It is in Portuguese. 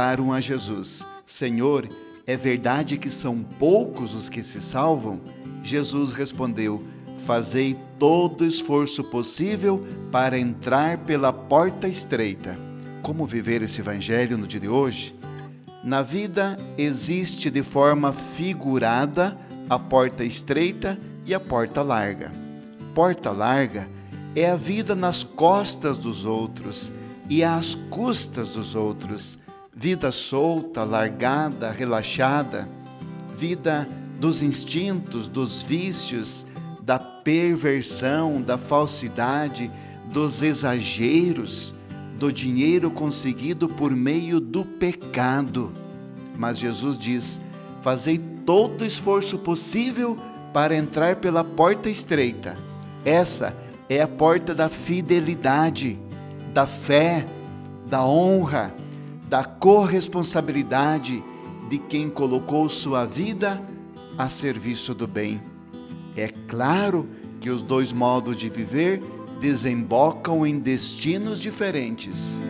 perguntaram a Jesus: Senhor, é verdade que são poucos os que se salvam? Jesus respondeu: Fazei todo o esforço possível para entrar pela porta estreita. Como viver esse evangelho no dia de hoje? Na vida existe de forma figurada a porta estreita e a porta larga. Porta larga é a vida nas costas dos outros e às custas dos outros. Vida solta, largada, relaxada, vida dos instintos, dos vícios, da perversão, da falsidade, dos exageros, do dinheiro conseguido por meio do pecado. Mas Jesus diz: Fazei todo o esforço possível para entrar pela porta estreita. Essa é a porta da fidelidade, da fé, da honra, da corresponsabilidade de quem colocou sua vida a serviço do bem. É claro que os dois modos de viver desembocam em destinos diferentes.